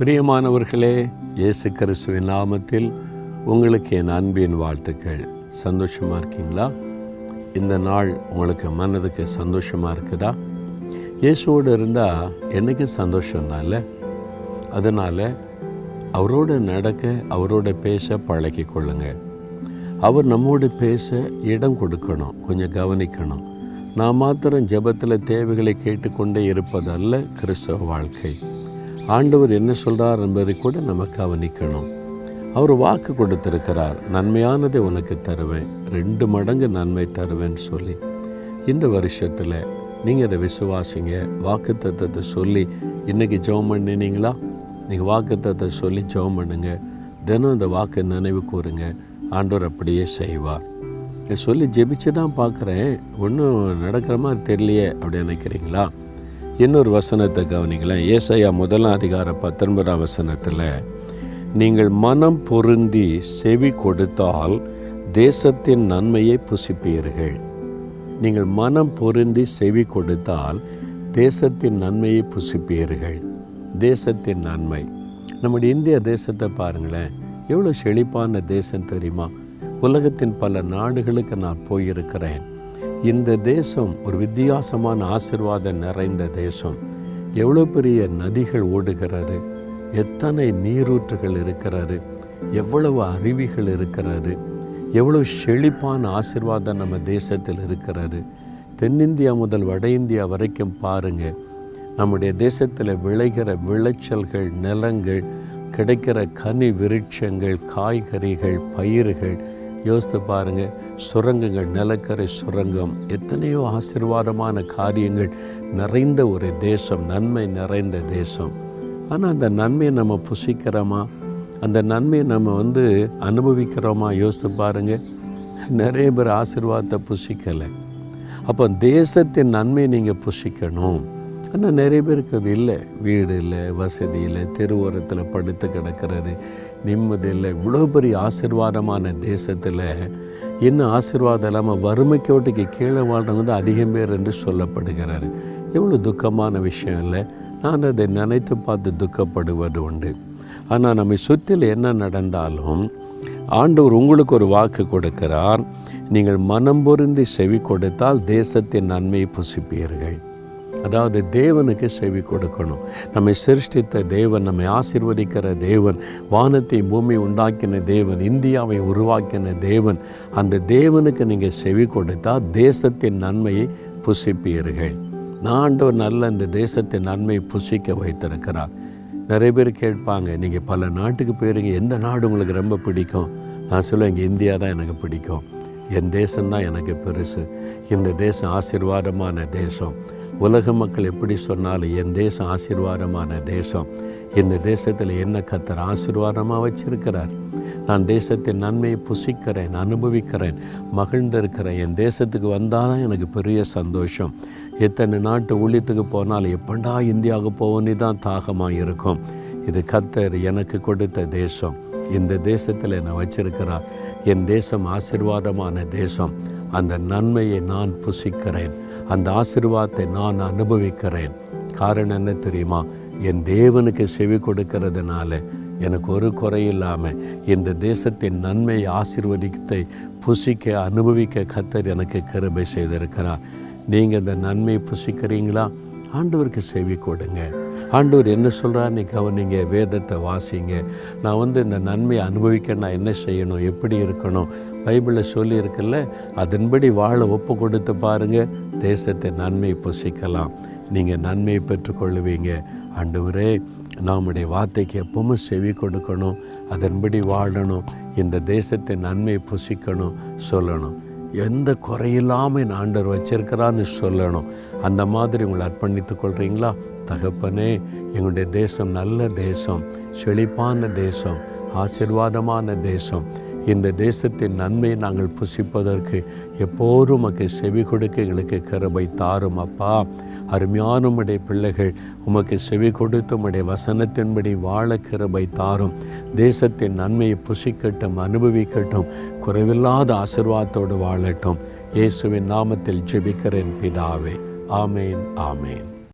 பிரியமானவர்களே இயேசு கிறிஸ்துவின் நாமத்தில் உங்களுக்கு என் அன்பின் வாழ்த்துக்கள். சந்தோஷமாக இருக்கீங்களா? இந்த நாள் உங்களுக்கு மனதுக்கு சந்தோஷமாக இருக்குதா? இயேசுவோடு இருந்தால் என்றைக்கும் சந்தோஷம்தான் இல்லை அதனால் அவரோடு நடக்க அவரோட பேச பழக்கி கொள்ளுங்கள் அவர் நம்மோடு பேச இடம் கொடுக்கணும் கொஞ்சம் கவனிக்கணும். நான் மாத்திரம் ஜெபத்தில் தேவைகளை கேட்டுக்கொண்டே இருப்பதல்ல கிறிஸ்தவ வாழ்க்கை. ஆண்டவர் என்ன சொல்கிறார் என்பதை கூட நம்ம கவனிக்கணும் அவர் வாக்கு கொடுத்திருக்கிறார். நன்மையானதை உனக்கு தருவேன். ரெண்டு மடங்கு நன்மை தருவேன்னு சொல்லி. இந்த வருஷத்தில் நீங்கள் அதை விசுவாசிங்க. வாக்கு தத்துவத்தை சொல்லி இன்றைக்கி ஜெபம் பண்ணினீங்களா? நீங்கள் வாக்கு தத்துவத்தை சொல்லி ஜெபம் பண்ணுங்க. தினம் அந்த வாக்கு நினைவு கூறுங்க. ஆண்டவர் அப்படியே செய்வார். சொல்லி ஜெபிச்சு தான் பார்க்குறேன். ஒன்றும் நடக்கிற மாதிரி தெரியலையே அப்படி நினைக்கிறீங்களா? இன்னொரு வசனத்தை கவனிங்களேன். ஏசையா முதலாம் அதிகார பத்தொன்பதாம் வசனத்தில் நீங்கள் மனம் பொருந்தி செவி கொடுத்தால் தேசத்தின் நன்மையை புசிப்பீர்கள். நீங்கள் மனம் பொருந்தி செவி கொடுத்தால் தேசத்தின் நன்மையை புசிப்பீர்கள். தேசத்தின் நன்மை. நம்முடைய இந்திய தேசத்தை பாருங்களேன். எவ்வளோ செழிப்பான தேசம் தெரியுமா? உலகத்தின் பல நாடுகளுக்கு நான் போயிருக்கிறேன். இந்த தேசம் ஒரு வித்தியாசமான ஆசிர்வாதம் நிறைந்த தேசம். எவ்வளோ பெரிய நதிகள் ஓடுகிறது எத்தனை நீரூற்றுகள் இருக்கிறாரு எவ்வளவு அருவிகள் இருக்கிறாரு எவ்வளோ செழிப்பான ஆசிர்வாதம் நம்ம தேசத்தில் இருக்கிறாரு தென்னிந்தியா முதல் வட இந்தியா வரைக்கும் பாருங்கள் நம்முடைய தேசத்தில் விளைகிற விளைச்சல்கள் நிலங்கள் கிடைக்கிற கனி விருட்சங்கள் காய்கறிகள் பயிர்கள் யோசித்து பாருங்கள் சுரங்கங்கள் நிலக்கரை சுரங்கம் எத்தனையோ ஆசீர்வாதமான காரியங்கள் நிறைந்த ஒரு தேசம் நன்மை நிறைந்த தேசம். ஆனால் அந்த நன்மையை நம்ம புசிக்கிறோமா? அந்த நன்மையை நம்ம வந்து அனுபவிக்கிறோமா? யோசித்து பாருங்கள் நிறைய பேர் ஆசீர்வாதத்தை புசிக்கலை. அப்போ தேசத்தின் நன்மையை நீங்கள் புசிக்கணும். ஆனால் நிறைய பேருக்கு அது இல்லை. வீடு இல்லை வசதி இல்லை தெருவோரத்தில் படுத்து கிடக்கிறது நிம்மதி இல்லை. இவ்வளோ பெரிய ஆசீர்வாதமான தேசத்தில் இன்னும் ஆசீர்வாதம் இல்லாமல் வறுமைக்கோட்டுக்கு கீழே வாழ்றவங்க தான் அதிகம் பேர் என்று சொல்லப்படுகிறார். எவ்வளோ துக்கமான விஷயம் இல்லை. நான் அதை நினைத்து பார்த்து துக்கப்படுவது உண்டு. ஆனால் நம்மை சுற்றில் என்ன நடந்தாலும் ஆண்டவர் உங்களுக்கு ஒரு வாக்கு கொடுக்கிறார். நீங்கள் மனம் பொருந்தி செவி கொடுத்தால் தேசத்தின் நன்மையை புசிப்பீர்கள். அதாவது தேவனுக்கு செவி கொடுக்கணும். நம்மை சிருஷ்டித்த தேவன் நம்மை ஆசிர்வதிக்கிற தேவன் வானத்தை பூமி உண்டாக்கின தேவன் இந்தியாவை உருவாக்கின தேவன் அந்த தேவனுக்கு நீங்கள் செவி கொடுத்தால் தேசத்தின் நன்மையை புசிப்பீர்கள். நான் நல்ல இந்த தேசத்தின் நன்மையை புசிக்க வைத்திருக்கிறார். நிறைய பேர் கேட்பாங்க நீங்கள் பல நாட்டுக்கு போயிருங்க எந்த நாடு உங்களுக்கு ரொம்ப பிடிக்கும்? நான் சொல்லுவேன் இங்கே இந்தியா தான் எனக்கு பிடிக்கும். என் தேசம்தான் எனக்கு பெருசு. இந்த தேசம் ஆசீர்வாதமான தேசம். உலக மக்கள் எப்படி சொன்னாலும் என் தேசம் ஆசீர்வாதமான தேசம். இந்த தேசத்தில் என்ன கத்தர் ஆசீர்வாதமாக வச்சிருக்கிறார்? நான் தேசத்தின் நன்மையை புசிக்கிறேன் அனுபவிக்கிறேன் மகிழ்ந்திருக்கிறேன். என் தேசத்துக்கு வந்தால் தான் எனக்கு பெரிய சந்தோஷம். எத்தனை நாட்டு ஊழியத்துக்கு போனாலும் எப்பண்டா இந்தியாவுக்கு போவோன்னு தான் தாகமாக இருக்கும். இது கத்தர் எனக்கு கொடுத்த தேசம். இந்த தேசத்தில் என்னை வச்சிருக்கிறார். என் தேசம் ஆசிர்வாதமான தேசம். அந்த நன்மையை நான் புசிக்கிறேன். அந்த ஆசிர்வாதத்தை நான் அனுபவிக்கிறேன். காரணம் என்ன தெரியுமா? என் தேவனுக்கு செவி கொடுக்கறதுனால எனக்கு ஒரு குறை இல்லாமல் இந்த தேசத்தின் நன்மை ஆசிர்வதித்தை புசிக்க அனுபவிக்க கத்தர் எனக்கு கிருபை செய்திருக்கிறார். நீங்கள் இந்த நன்மையை புசிக்கிறீங்களா? ஆண்டவருக்கு செவி கொடுங்க. ஆண்டவர் என்ன சொல்கிறார் நீ கவனிங்க வேதத்தை வாசிங்க. நான் வந்து இந்த நன்மையை அனுபவிக்க நான் என்ன செய்யணும்? எப்படி இருக்கணும்? பைபிளில் சொல்லியிருக்குல்ல அதன்படி வாழ ஒப்பு கொடுத்து பாருங்கள் தேசத்தை நன்மையை புசிக்கலாம். நீங்கள் நன்மையை பெற்றுக்கொள்வீங்க ஆண்டவரே நம்முடைய வார்த்தைக்கு எப்பவும் செவி கொடுக்கணும். அதன்படி வாழணும். இந்த தேசத்தை நன்மையை புசிக்கணும் சொல்லணும். எந்த குறையில்லாமல் என் ஆண்டவர் வச்சிருக்கிறான்னு சொல்லணும். அந்த மாதிரி உங்களை அர்ப்பணித்து கொள்கிறீங்களா தகப்பனே எங்களுடைய தேசம் நல்ல தேசம் செழிப்பான தேசம் ஆசிர்வாதமான தேசம். இந்த தேசத்தின் நன்மையை நாங்கள் புசிப்பதற்கு எப்போதும் உமக்கு செவி கொடுக்க எங்களுக்கு கருபை தாரும் அப்பா. அருமையான உம்முடைய பிள்ளைகள் உமக்கு செவி கொடுத்து உம்முடைய வசனத்தின்படி வாழ கிருபை தாரும். தேசத்தின் நன்மையை புசிக்கட்டும் அனுபவிக்கட்டும் குறைவில்லாத ஆசிர்வாதத்தோடு வாழட்டும். இயேசுவின் நாமத்தில் ஜெபிக்கிறேன் பிதாவே. ஆமேன் ஆமேன்.